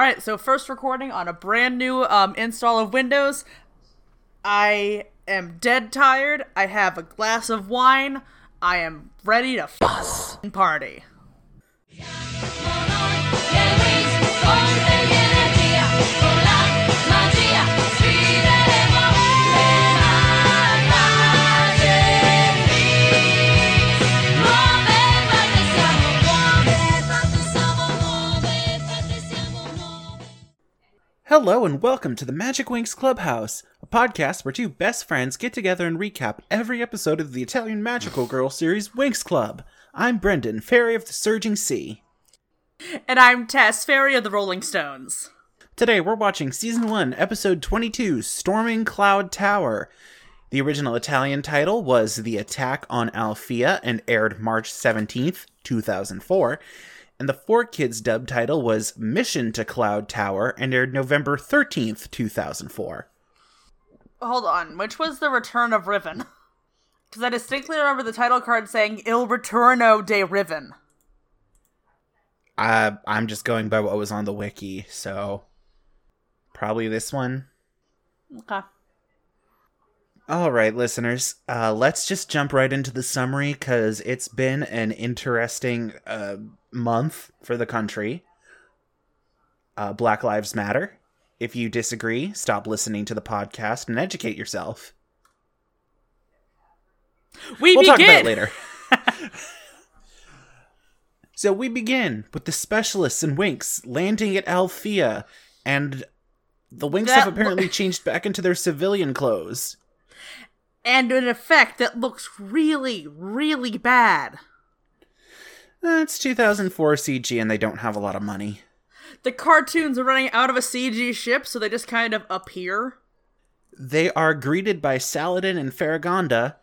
All right, so first recording on a brand new um, install of Windows. I am dead tired. I have a glass of wine. I am ready to fuss and party. Hello and welcome to the Magic Winx Clubhouse, a podcast where two best friends get together and recap every episode of the Italian Magical Girl series Winx Club. I'm Brendan, Fairy of the Surging Sea. And I'm Tess, Fairy of the Rolling Stones. Today we're watching Season 1, Episode 22, Storming Cloud Tower. The original Italian title was The Attack on Alfea and aired March 17th, 2004 and the 4Kids dub title was Mission to Cloud Tower and aired November 13th, 2004. Hold on, which was the Return of Riven? Because I distinctly remember the title card saying Il Ritorno de Riven. Uh, I'm just going by what was on the wiki, so probably this one. Okay. All right, listeners, uh, let's just jump right into the summary because it's been an interesting uh, month for the country. Uh, Black Lives Matter. If you disagree, stop listening to the podcast and educate yourself. We we'll begin. talk about it later. so we begin with the specialists and Winx landing at Alfea, and the Winx That have apparently changed back into their civilian clothes. And an effect that looks really, really bad. Uh, it's 2004 CG, and they don't have a lot of money. The cartoons are running out of a CG ship, so they just kind of appear. They are greeted by Saladin and Faragonda,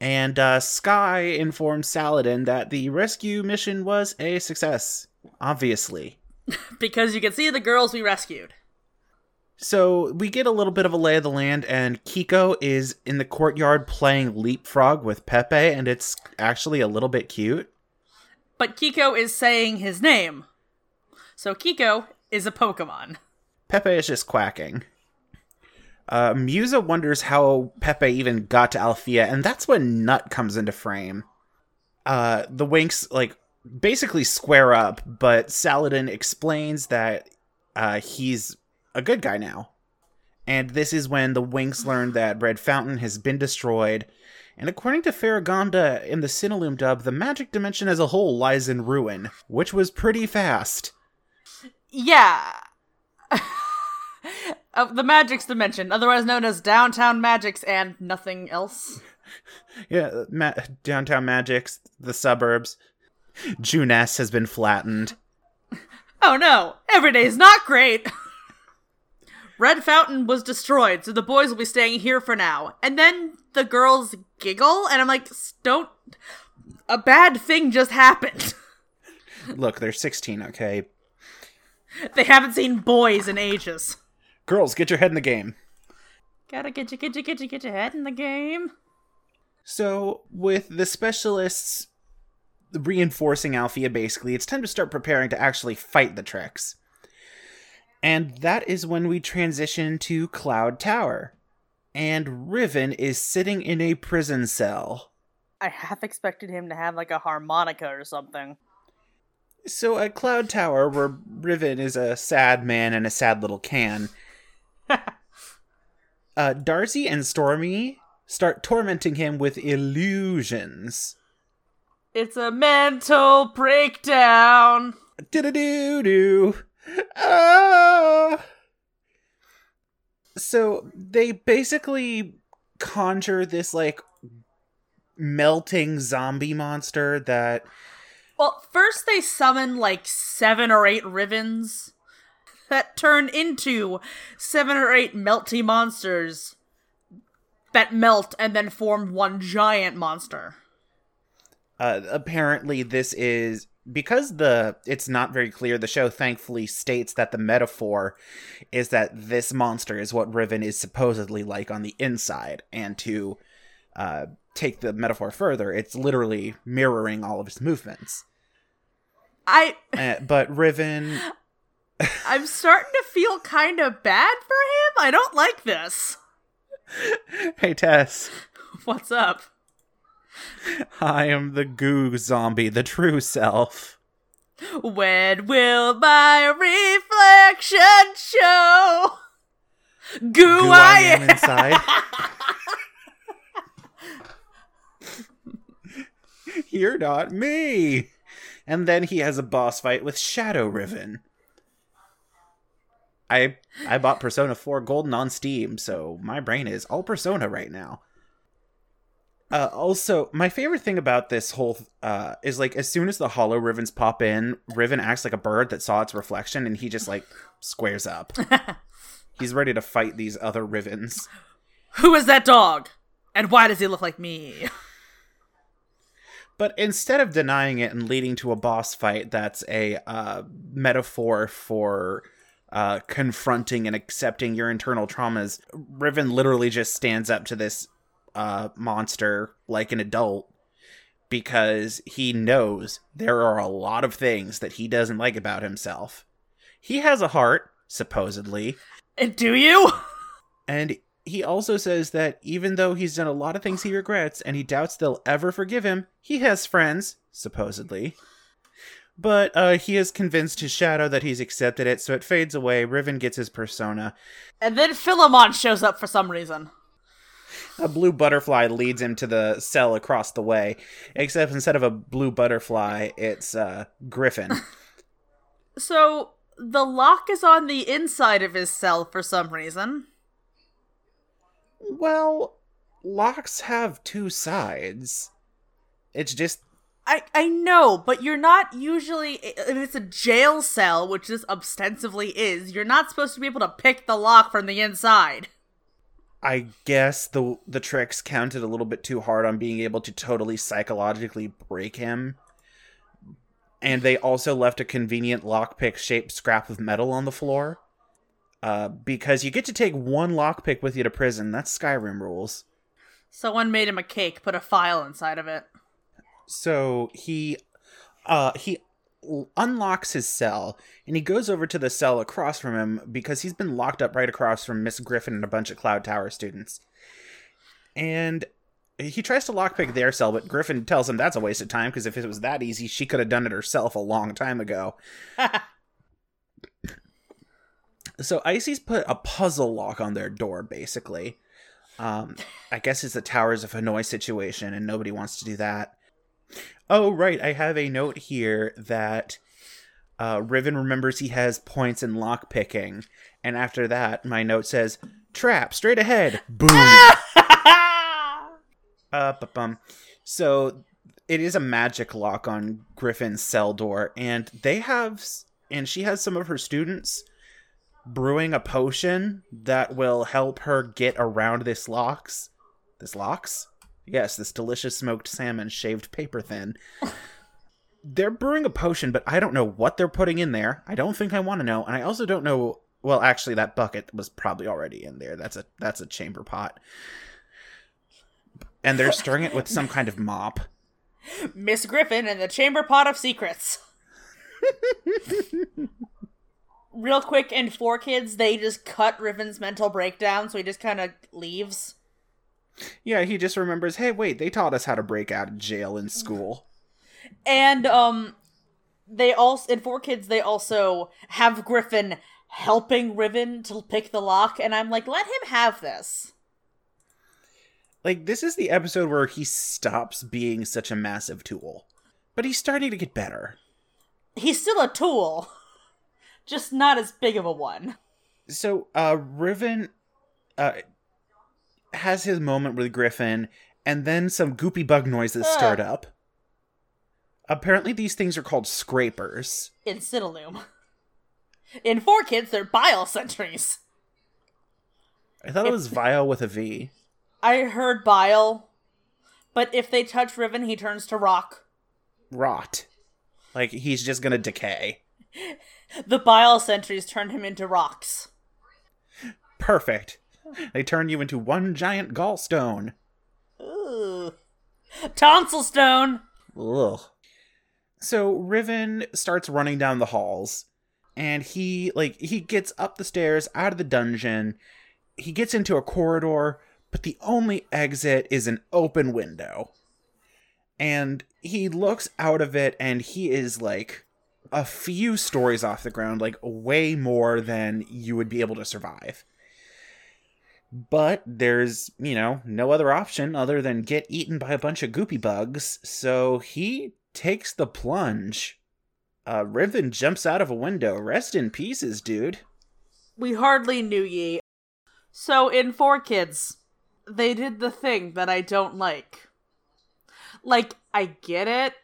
and uh, Sky informs Saladin that the rescue mission was a success. Obviously. Because you can see the girls we rescued. So we get a little bit of a lay of the land, and Kiko is in the courtyard playing leapfrog with Pepe, and it's actually a little bit cute. But Kiko is saying his name. So Kiko is a Pokemon. Pepe is just quacking. Uh, Musa wonders how Pepe even got to Alfea, and that's when Nut comes into frame. Uh, the Winx, like, basically square up, but Saladin explains that uh, he's a good guy now. And this is when the Winx learn that Red Fountain has been destroyed, and according to Faragonda in the Cinelume dub, the magic dimension as a whole lies in ruin, which was pretty fast. Yeah. uh, the Magic's Dimension, otherwise known as Downtown Magix and nothing else. Yeah, ma- downtown Magix, the suburbs. Junes has been flattened. Oh no, every day's not great! Red Fountain was destroyed, so the boys will be staying here for now. And then the girls giggle, and I'm like, don't. A bad thing just happened. Look, they're 16, okay? they haven't seen boys in ages. Girls, get your head in the game. Gotta get you, get you, get you, get your head in the game. So, with the specialists reinforcing Alfea, basically, it's time to start preparing to actually fight the Tricks. And that is when we transition to Cloud Tower. And Riven is sitting in a prison cell. I half expected him to have like a harmonica or something. So at Cloud Tower, where Riven is a sad man and a sad little can, uh, Darcy and Stormy start tormenting him with illusions. It's a mental breakdown. Do Do do do. Ah. So they basically conjure this like melting zombie monster that Well, first they summon like seven or eight Rivens that turn into seven or eight melty monsters that melt and then form one giant monster. uh, apparently this is because the it's not very clear the show thankfully states that the metaphor is that this monster is what riven is supposedly like on the inside and to uh, take the metaphor further it's literally mirroring all of his movements I uh, but riven I'm starting to feel kind of bad for him. I don't like this. hey, Tess. What's up? I am the goo zombie, the true self. When will my reflection show? Goo, Goo I am inside. You're not me. And then he has a boss fight with Shadow Riven. I I bought Persona 4 Golden on Steam, so my brain is all Persona right now. Uh, also, my favorite thing about this whole uh, is like as soon as the hollow Rivens pop in, Riven acts like a bird that saw its reflection, and he just like squares up. He's ready to fight these other Rivens. Who is that dog? And why does he look like me? But instead of denying it and leading to a boss fight that's a uh, metaphor for uh, confronting and accepting your internal traumas, Riven literally just stands up to this uh, monster like an adult because he knows there are a lot of things that he doesn't like about himself. He has a heart, supposedly. And do you? And he also says that even though he's done a lot of things he regrets and he doubts they'll ever forgive him, he has friends, supposedly. But uh, he has convinced his shadow that he's accepted it, so it fades away. Riven gets his persona. And then Philemon shows up for some reason. A blue butterfly leads him to the cell across the way, except instead of a blue butterfly, it's uh, Griffin. So the lock is on the inside of his cell for some reason. well, locks have two sides. It's just I I know, but you're not usually if it's a jail cell, which this ostensibly is, you're not supposed to be able to pick the lock from the inside. I guess the the Trix counted a little bit too hard on being able to totally psychologically break him. And they also left a convenient lockpick shaped scrap of metal on the floor. Uh, because you get to take one lockpick with you to prison. That's Skyrim rules. Someone made him a cake, put a file inside of it. So he uh he unlocks his cell and he goes over to the cell across from him because he's been locked up right across from Miss Griffin and a bunch of Cloud Tower students. And he tries to lockpick their cell, but Griffin tells him that's a waste of time because if it was that easy, she could have done it herself a long time ago. so Icy's put a puzzle lock on their door, basically. Um, I guess it's the Towers of Hanoi situation, and nobody wants to do that. Oh, right. I have a note here that uh, Riven remembers he has points in lockpicking. And after that, my note says, Trap, straight ahead. Boom. uh, bum. So it is a magic lock on Griffin's cell door. And they have, and she has some of her students brewing a potion that will help her get around this locks. This locks? Yes, this delicious smoked salmon shaved paper thin. they're brewing a potion, but I don't know what they're putting in there. I don't think I want to know, and I also don't know. Well, actually, that bucket was probably already in there. That's a that's a chamber pot, and they're stirring it with some kind of mop. Miss Griffin and the Chamber Pot of Secrets. Real quick, in Four Kids, they just cut Riven's mental breakdown, so he just kind of leaves. Yeah, he just remembers. Hey, wait, they taught us how to break out of jail in school. And um, they also in Four Kids they also have Griffin helping Riven to pick the lock, and I'm like, let him have this. Like this is the episode where he stops being such a massive tool, but he's starting to get better. He's still a tool, just not as big of a one. so uh Riven uh has his moment with Griffin and then some goopy bug noises ah. start up. Apparently these things are called scrapers. In Cinelume. In Four Kids, they're bile sentries. I thought it was Vile with a V. I heard bile, but if they touch Riven, he turns to rock. Rot. Like he's just gonna decay. The bile sentries turn him into rocks. Perfect. They turn you into one giant gallstone. Ooh. Tonsil stone! Ugh. So Riven starts running down the halls, and he like he gets up the stairs out of the dungeon. He gets into a corridor, but the only exit is an open window. And he looks out of it and he is like a few stories off the ground, like way more than you would be able to survive. But there's, you know, no other option other than get eaten by a bunch of goopy bugs, so he takes the plunge. Uh, Riven jumps out of a window. Rest in pieces, dude. We hardly knew ye. So in Four Kids, they did the thing that I don't like. Like, I get it,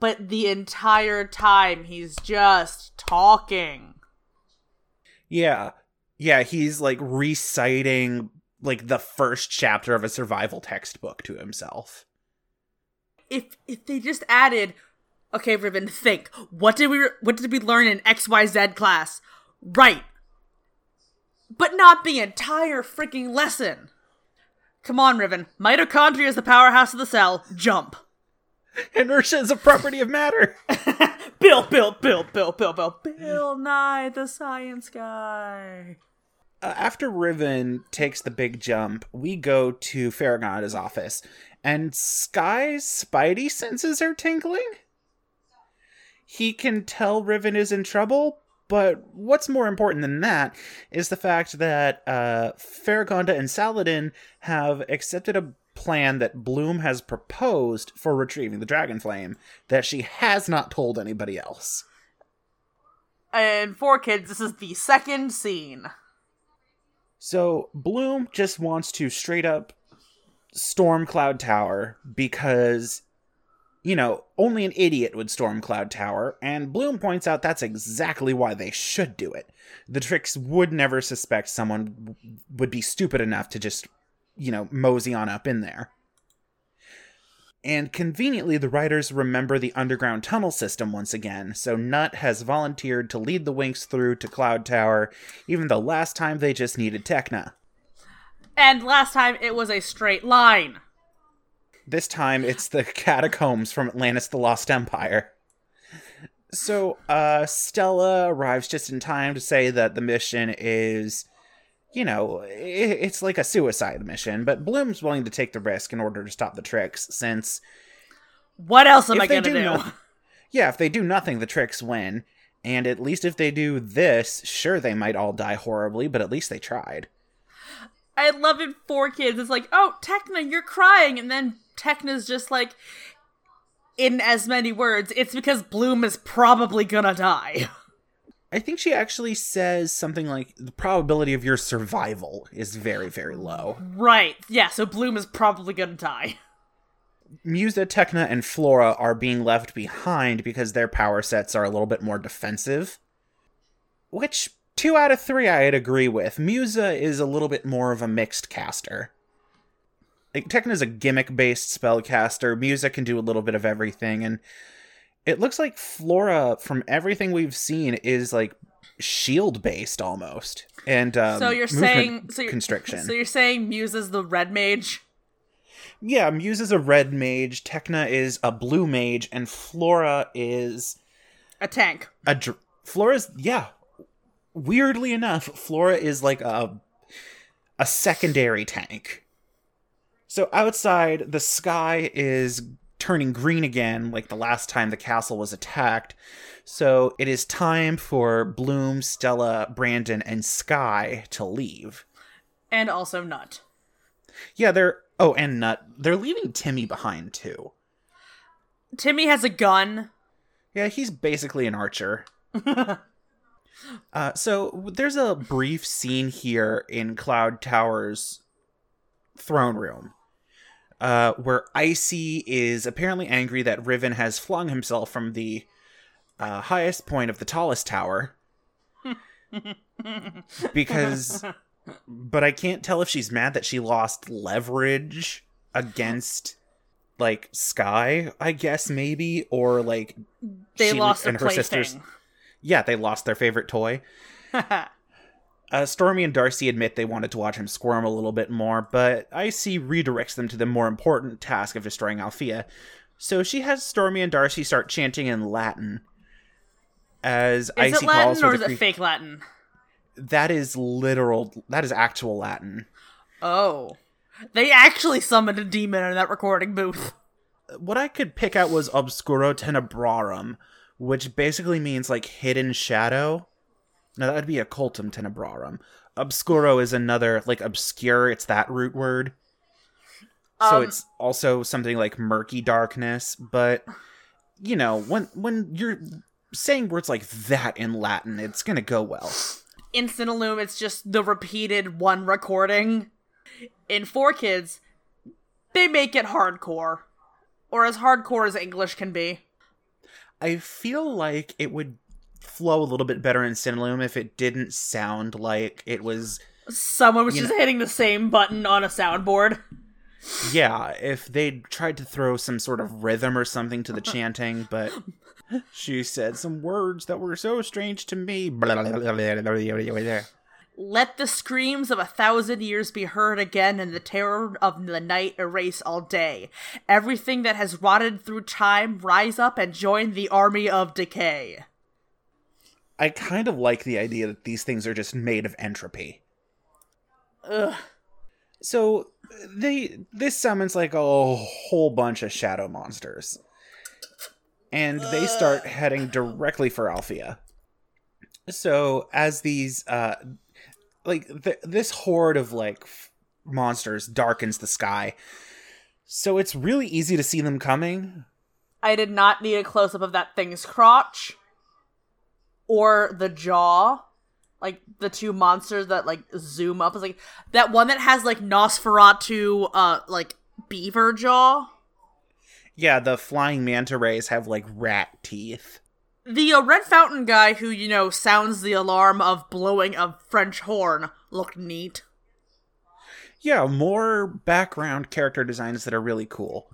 but the entire time he's just talking. Yeah. Yeah, he's like reciting like the first chapter of a survival textbook to himself. If if they just added Okay, Riven, think. What did we what did we learn in XYZ class? Right. But not the entire freaking lesson. Come on, Riven. Mitochondria is the powerhouse of the cell. Jump. Inertia is a property of matter. Bill, Bill, Bill, Bill, Bill, Bill, Bill Nye, the science guy. Uh, after Riven takes the big jump, we go to Faragonda's office, and Sky's spidey senses are tingling. He can tell Riven is in trouble, but what's more important than that is the fact that uh, Faragonda and Saladin have accepted a plan that Bloom has proposed for retrieving the Dragon Flame that she has not told anybody else. And Four Kids, this is the second scene. So Bloom just wants to straight up storm Cloud Tower because, you know, only an idiot would storm Cloud Tower, and Bloom points out that's exactly why they should do it. The Trix would never suspect someone would be stupid enough to just, you know, mosey on up in there. And conveniently, the writers remember the underground tunnel system once again, so Nut has volunteered to lead the Winx through to Cloud Tower, even though last time they just needed Tecna. And last time it was a straight line. This time it's the catacombs from Atlantis the Lost Empire. So, uh, Stella arrives just in time to say that the mission is, you know, it's like a suicide mission, but Bloom's willing to take the risk in order to stop the Trix, since. What else am I gonna do? no- yeah, if they do nothing, the Trix win. And at least if they do this, sure, they might all die horribly, but at least they tried. I love it for kids. It's like, oh, Tecna, you're crying. And then Tecna's just like, in as many words, it's because Bloom is probably gonna die. I think she actually says something like the probability of your survival is very, very low. right. Yeah, so Bloom is probably gonna die. Musa, Tecna, and Flora are being left behind because their power sets are a little bit more defensive. Which, two out of three I'd agree with. Musa is a little bit more of a mixed caster. Like, Tecna's a gimmick based spellcaster. Musa can do a little bit of everything, and it looks like Flora, from everything we've seen, is like shield based almost. And um, so you're saying so you're, constriction. So you're saying Muse is the red mage? Yeah, Muse is a red mage, Tecna is a blue mage, and Flora is A tank. a dr- Flora's yeah. Weirdly enough, Flora is like a a secondary tank. So outside, the sky is turning green again, like the last time the castle was attacked. So it is time for Bloom, Stella, Brandon, and Sky to leave. And also Nut. Yeah, they're oh, and Nut. They're leaving Timmy behind too. Timmy has a gun. Yeah, he's basically an archer. uh, so there's a brief scene here in Cloud Tower's throne room. Uh, where Icy is apparently angry that Riven has flung himself from the uh, highest point of the tallest tower. because, but I can't tell if she's mad that she lost leverage against, like, Sky, I guess, maybe, or like They she lost and her sisters- plaything. yeah, they lost their favorite toy. Uh, Stormy and Darcy admit they wanted to watch him squirm a little bit more, but Icy redirects them to the more important task of destroying Alfea. So she has Stormy and Darcy start chanting in Latin. as Is Icy it calls Latin for or is it cre- fake Latin? that is literal. That is actual Latin. Oh. They actually summoned a demon in that recording booth. What I could pick out was obscuro tenebrarum, which basically means like hidden shadow. No, that would be occultum tenebrarum. Obscuro is another like obscure. It's that root word. So Um, it's also something like murky darkness, but you know, when when you're saying words like that in Latin, it's gonna go well. In Cinelume, it's just the repeated one recording. In Four Kids, they make it hardcore. Or as hardcore as English can be. I feel like it would flow a little bit better in Cinelume if it didn't sound like it was Someone was just hitting the same button on a soundboard. yeah, if they tried to throw some sort of rhythm or something to the chanting, but she said some words that were so strange to me. Let the screams of a thousand years be heard again, and the terror of the night erase all day. Everything that has rotted through time rise up and join the army of decay. I kind of like the idea that these things are just made of entropy. Ugh. So they this summons like a whole bunch of shadow monsters. And they start heading directly for Alfea. So as these uh like th- this horde of like f- monsters darkens the sky. So it's really easy to see them coming. I did not need a close up of that thing's crotch or the jaw. Like the two monsters that like zoom up. is like that one that has like Nosferatu uh like beaver jaw. Yeah, the flying manta rays have like rat teeth. The uh, red fountain guy who, you know, sounds the alarm of blowing a French horn looked neat. Yeah, more background character designs that are really cool.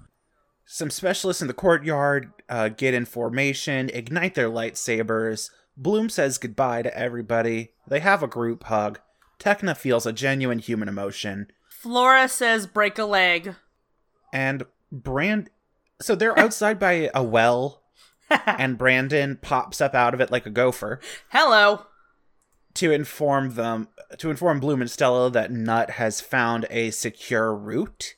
Some specialists in the courtyard uh, get in formation, ignite their lightsabers. Bloom says goodbye to everybody. They have a group hug. Tecna feels a genuine human emotion. Flora says break a leg. And Brand. So they're outside by a well, and Brandon pops up out of it like a gopher Hello. to inform them, to inform Bloom and Stella that Nut has found a secure route,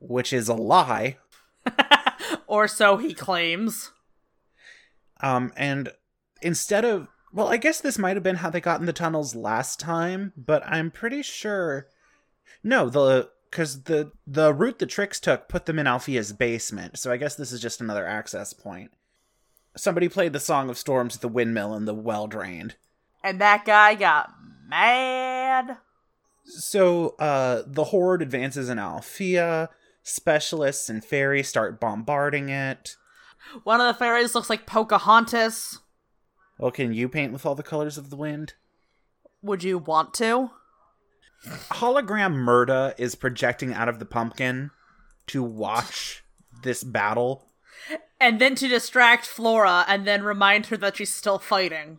which is a lie. or so he claims. Um, and instead of, well, I guess this might have been how they got in the tunnels last time, but I'm pretty sure. No, the because the the route the Trix took put them in Alfea's basement, so I guess this is just another access point. Somebody played the Song of Storms at the windmill and the well drained. And that guy got mad. So uh, the horde advances in Althea. Specialists and fairies start bombarding it. One of the fairies looks like Pocahontas. Well, can you paint with all the colors of the wind? Would you want to? hologram Mirta is projecting out of the pumpkin to watch this battle. And then to distract Flora and then remind her that she's still fighting.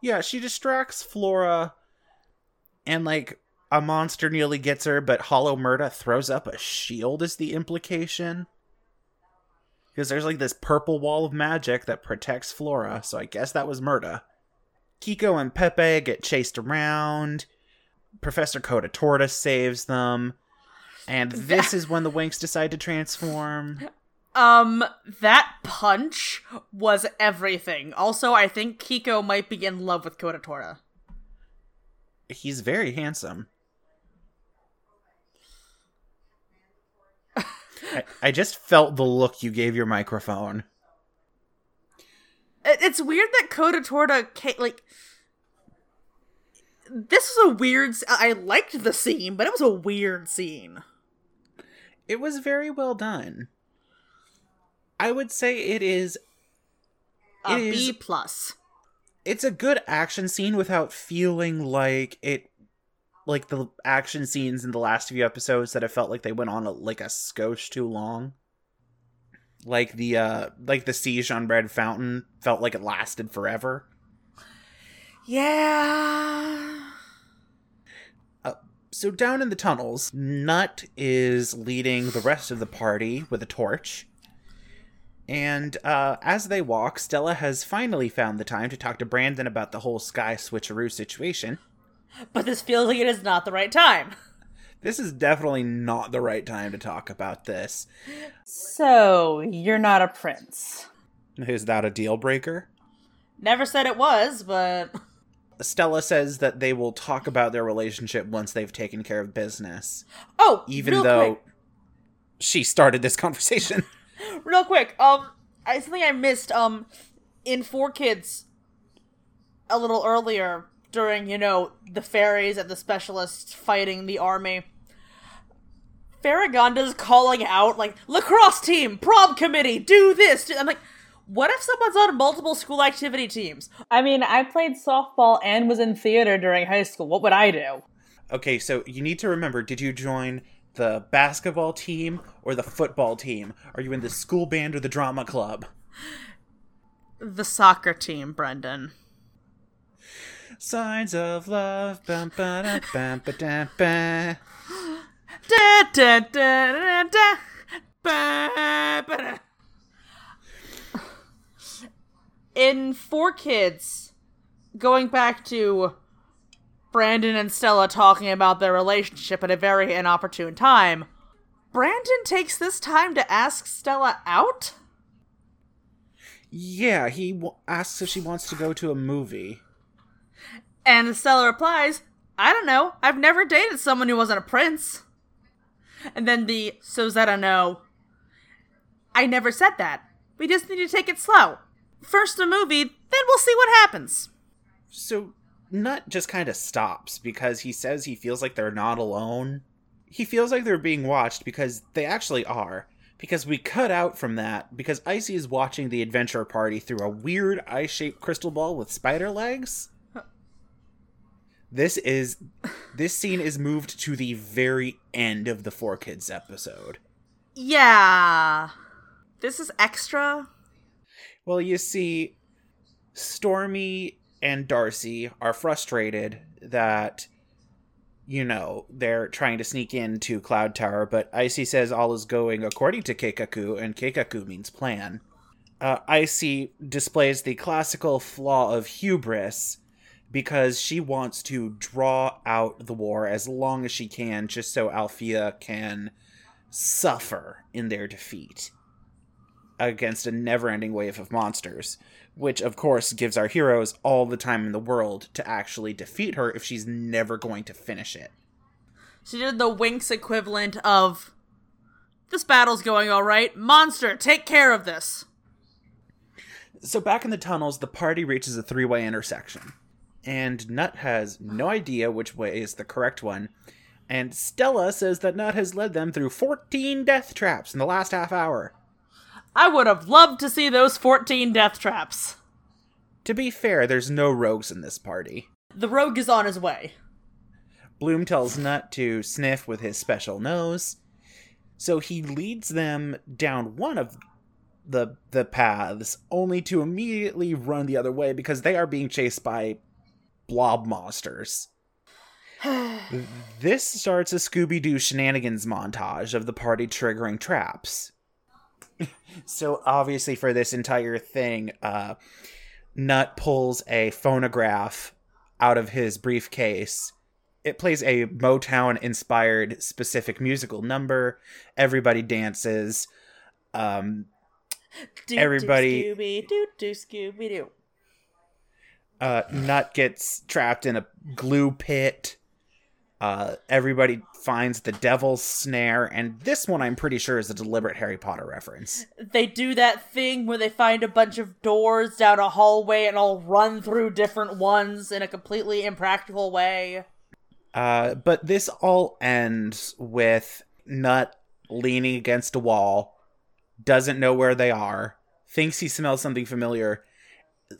Yeah, she distracts Flora and like a monster nearly gets her, but Hollow Mirta throws up a shield is the implication. Because there's like this purple wall of magic that protects Flora, so I guess that was Mirta. Kiko and Pepe get chased around. Professor Codatorta saves them. And this is when the Winx decide to transform. Um, that punch was everything. Also, I think Kiko might be in love with Codatorta. He's very handsome. I, I just felt the look you gave your microphone. It's weird that Codatorta ca- like this was a weird. I liked the scene, but it was a weird scene. It was very well done. I would say it is A It B is- plus. it's a good action scene without feeling like it like the action scenes in the last few episodes that I felt like they went on a, like a skosh too long. Like the uh like the siege on Red Fountain felt like it lasted forever. Yeah. So down in the tunnels, Nut is leading the rest of the party with a torch. And uh, as they walk, Stella has finally found the time to talk to Brandon about the whole sky switcheroo situation. But this feels like it is not the right time. This is definitely not the right time to talk about this. So, you're not a prince. Is that a deal breaker? Never said it was, but Stella says that they will talk about their relationship once they've taken care of business, oh, even though quick, she started this conversation. real quick, um, I something I missed, um, in Four Kids, a little earlier during you know the fairies and the specialists fighting the army. Faragonda's calling out like lacrosse team, prom committee, do this. do-" I'm like, what if someone's on multiple school activity teams? I mean, I played softball and was in theater during high school. What would I do? okay, so you need to remember did you join the basketball team or the football team? Are you in the school band or the drama club? The soccer team, Brendan. Signs of love. Bum, ba, da, bum, ba, da, ba. Da, da, da, da, da. Ba, ba, da. In Four Kids, going back to Brandon and Stella talking about their relationship at a very inopportune time, Brandon takes this time to ask Stella out? Yeah, he w- asks if she wants to go to a movie. And Stella replies, I don't know. I've never dated someone who wasn't a prince. And then the so's that I know. I never said that. We just need to take it slow. First the movie, then we'll see what happens. So Nut just kind of stops because he says he feels like they're not alone. He feels like they're being watched because they actually are. Because we cut out from that because Icy is watching the adventure party through a weird eye shaped crystal ball with spider legs. This is this scene is moved to the very end of the Four Kids episode. Yeah. This is extra. Well, you see, Stormy and Darcy are frustrated that, you know, they're trying to sneak into Cloud Tower, but Icy says all is going according to Keikaku, and Keikaku means plan. Uh, Icy displays the classical flaw of hubris because she wants to draw out the war as long as she can just so Alfea can suffer in their defeat against a never ending wave of monsters, which of course gives our heroes all the time in the world to actually defeat her if she's never going to finish it. She did the Winx equivalent of this battle's going all right. Monster, take care of this. So back in the tunnels, the party reaches a three way intersection. And Nut has no idea which way is the correct one. And Stella says that Nut has led them through 14 death traps in the last half hour. I would have loved to see those 14 death traps. To be fair, there's no rogues in this party. The rogue is on his way. Bloom tells Nut to sniff with his special nose. So he leads them down one of the the paths only to immediately run the other way because they are being chased by blob monsters. this starts a Scooby Doo shenanigans montage of the party triggering traps. so obviously for this entire thing, uh, Nut pulls a phonograph out of his briefcase. It plays a Motown inspired specific musical number. Everybody dances. Um, Do, Everybody- do, Scooby doo doo Scooby doo. Uh, Nut gets trapped in a glue pit. Uh, everybody finds the devil's snare, and this one I'm pretty sure is a deliberate Harry Potter reference. They do that thing where they find a bunch of doors down a hallway and all run through different ones in a completely impractical way. Uh, but this all ends with Nut leaning against a wall, doesn't know where they are, thinks he smells something familiar,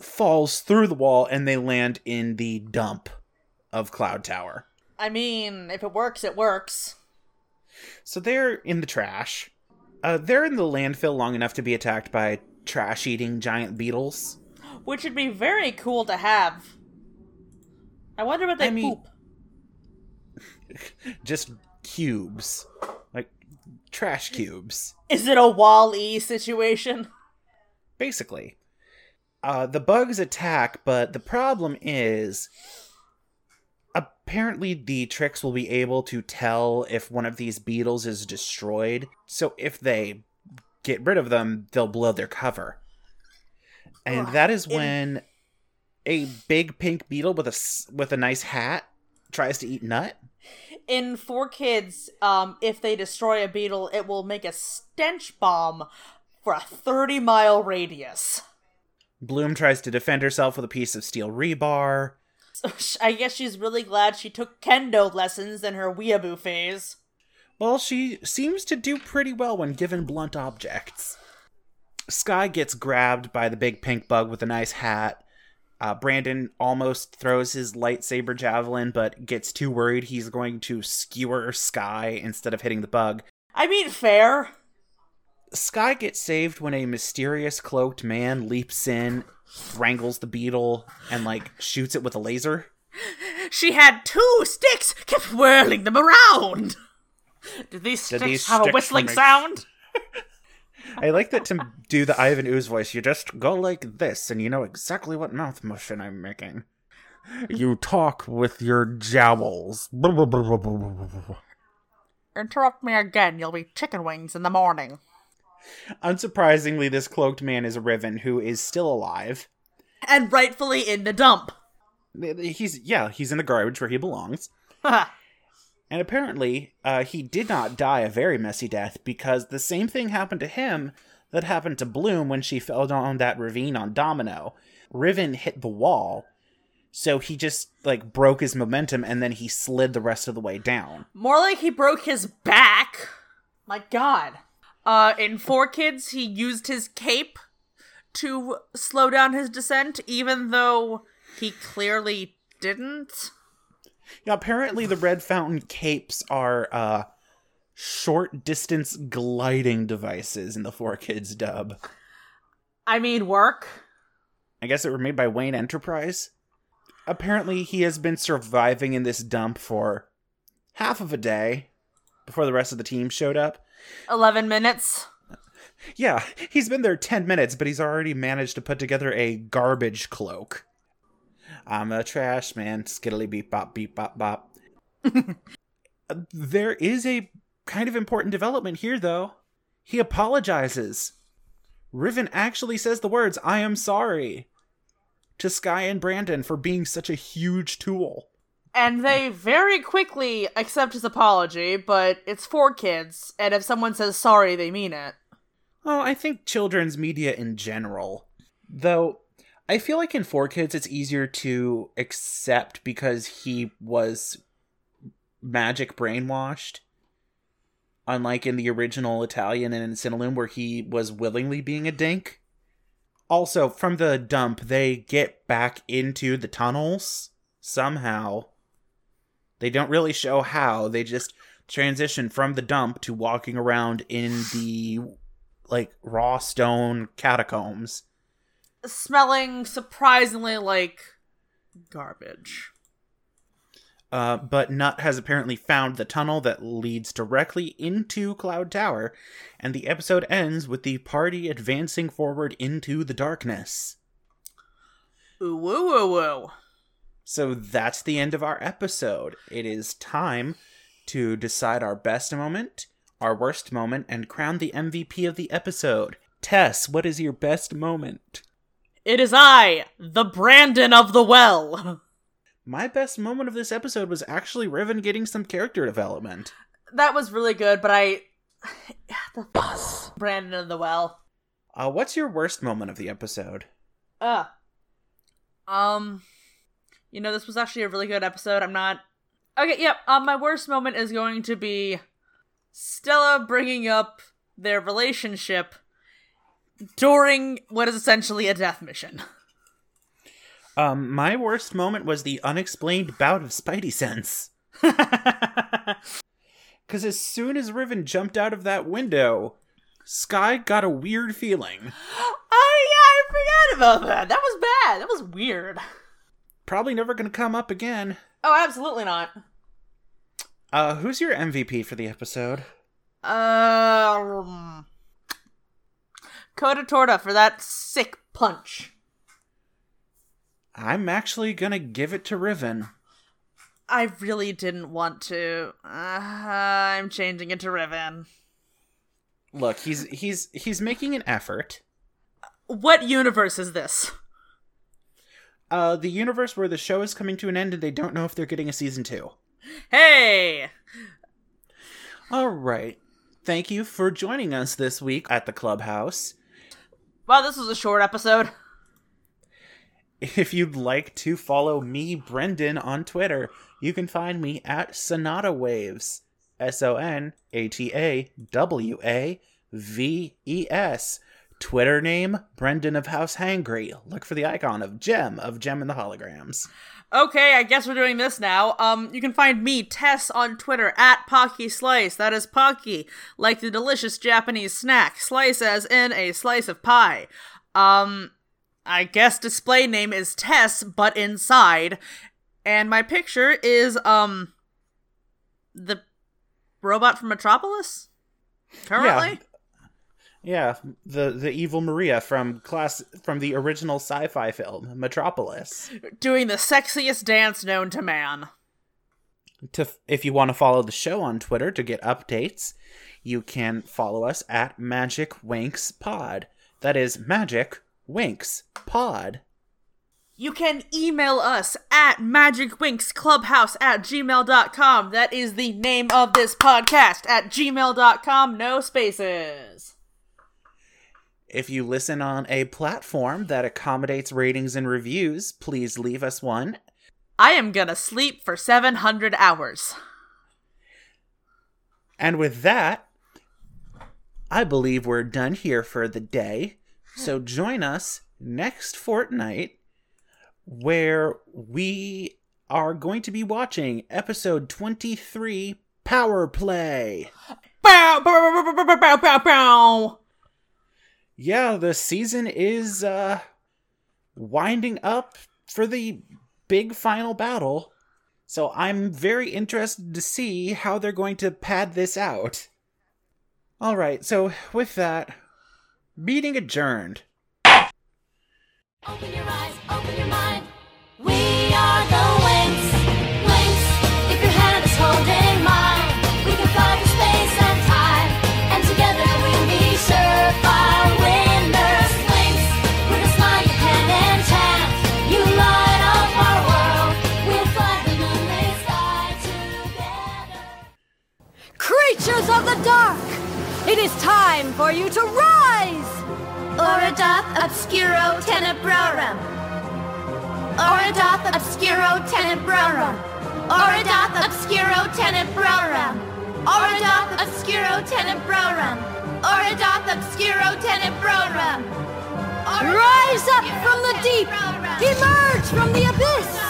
falls through the wall, and they land in the dump of Cloud Tower. I mean, if it works, it works. So they're in the trash. Uh, they're in the landfill long enough to be attacked by trash eating giant beetles. Which would be very cool to have. I wonder what they I mean- poop. Just cubes. Like trash cubes. Is it a Wall E situation? basically. Uh, the bugs attack, but the problem is apparently the Trix will be able to tell if one of these beetles is destroyed. So if they get rid of them, they'll blow their cover. And Ugh, that is in- when a big pink beetle with a with a nice hat tries to eat nut. In Four Kids, um, if they destroy a beetle, it will make a stench bomb for a 30 mile radius. Bloom tries to defend herself with a piece of steel rebar. So I guess she's really glad she took kendo lessons in her weeaboo phase. Well, she seems to do pretty well when given blunt objects. Sky gets grabbed by the big pink bug with a nice hat. Uh, Brandon almost throws his lightsaber javelin, but gets too worried he's going to skewer Sky instead of hitting the bug. I mean, fair. Sky gets saved when a mysterious cloaked man leaps in, wrangles the beetle, and like shoots it with a laser. She had two sticks, kept whirling them around. Did these Did sticks these have a whistling make- sound? I like that to do the Ivan Ooze voice. You just go like this, and you know exactly what mouth motion I'm making. You talk with your jowls. Interrupt me again, you'll be chicken wings in the morning. Unsurprisingly, this cloaked man is Riven, who is still alive. And rightfully in the dump. He's yeah, he's in the garbage where he belongs. And apparently, uh, he did not die a very messy death because the same thing happened to him that happened to Bloom when she fell down that ravine on Domino. Riven hit the wall, so he just like broke his momentum and then he slid the rest of the way down. More like he broke his back. My god. Uh, in Four Kids, he used his cape to slow down his descent, even though he clearly didn't. Yeah, apparently the Red Fountain capes are uh, short distance gliding devices in the Four Kids dub. I mean, work. I guess it were made by Wayne Enterprise. Apparently, he has been surviving in this dump for half of a day before the rest of the team showed up. 11 minutes. Yeah, he's been there 10 minutes, but he's already managed to put together a garbage cloak. I'm a trash man. Skiddly beep bop beep bop bop. there is a kind of important development here, though. He apologizes. Riven actually says the words, I am sorry, to Sky and Brandon for being such a huge tool. And they very quickly accept his apology, but it's for kids, and if someone says sorry, they mean it. Oh, I think children's media in general. Though, I feel like in 4Kids it's easier to accept because he was magic brainwashed. Unlike in the original Italian and in Cinelume, where he was willingly being a dink. Also, from the dump, they get back into the tunnels somehow. They don't really show how, they just transition from the dump to walking around in the like raw stone catacombs. Smelling surprisingly like garbage. Uh, but Nut has apparently found the tunnel that leads directly into Cloud Tower, and the episode ends with the party advancing forward into the darkness. Ooh, woo, woo, woo. So that's the end of our episode. It is time to decide our best moment, our worst moment, and crown the MVP of the episode. Tess, what is your best moment? It is I, the Brandon of the Well. My best moment of this episode was actually Riven getting some character development. That was really good, but I. the boss. Brandon of the Well. Uh, what's your worst moment of the episode? Uh. Um. You know, this was actually a really good episode. I'm not. Okay, yep. Um, my worst moment is going to be Stella bringing up their relationship during what is essentially a death mission. Um, my worst moment was the unexplained bout of Spidey sense. Because as soon as Riven jumped out of that window, Sky got a weird feeling. Oh yeah, I forgot about that. That was bad. That was weird. Probably never gonna come up again. Oh, absolutely not. Uh, who's your MVP for the episode? Um, Codatorta for that sick punch. I'm actually gonna give it to Riven. I really didn't want to. Uh, I'm changing it to Riven. Look, he's he's he's making an effort. What universe is this? Uh, the universe where the show is coming to an end and they don't know if they're getting a season two. Hey! All right. Thank you for joining us this week at the clubhouse. Wow, this was a short episode. If you'd like to follow me, Brendan, on Twitter, you can find me at Sonata Waves. S O N A T A W A V E S. Twitter name Brendan of House Hangry. Look for the icon of Jem of Jem and the Holograms. Okay, I guess we're doing this now. Um, you can find me, Tess, on Twitter at Pocky Slice. That is Pocky, like the delicious Japanese snack. Slice as in a slice of pie. Um, I guess display name is Tess, but inside. And my picture is, um, the robot from Metropolis? Currently? Yeah, the the evil Maria from class from the original sci-fi film Metropolis. Doing the sexiest dance known to man. To if you want to follow the show on Twitter to get updates, you can follow us at Magic Winx Pod. That is Magic Winx Pod. You can email us at magicwinxclubhouse at gmail.com. That is the name of this podcast at gmail.com, no spaces. If you listen on a platform that accommodates ratings and reviews, please leave us one. I am gonna sleep for 700 hours. And with that, I believe we're done here for the day. So join us next fortnight where we are going to be watching episode 23 Power Play. Bow, bow, bow, bow, bow, bow, bow, bow. Yeah, the season is uh winding up for the big final battle. So I'm very interested to see how they're going to pad this out. All right, so with that, meeting adjourned. Open your eyes, open your mind. Dark! It is time for you to rise! Oradoth obscuro tenebrorum. Oradoth obscuro tenebrorum. Oradoth obscuro tenebrorum. Oradoth obscuro tenebrorum. Oradoth obscuro tenebrorum. Rise up from the deep! Emerge from the abyss!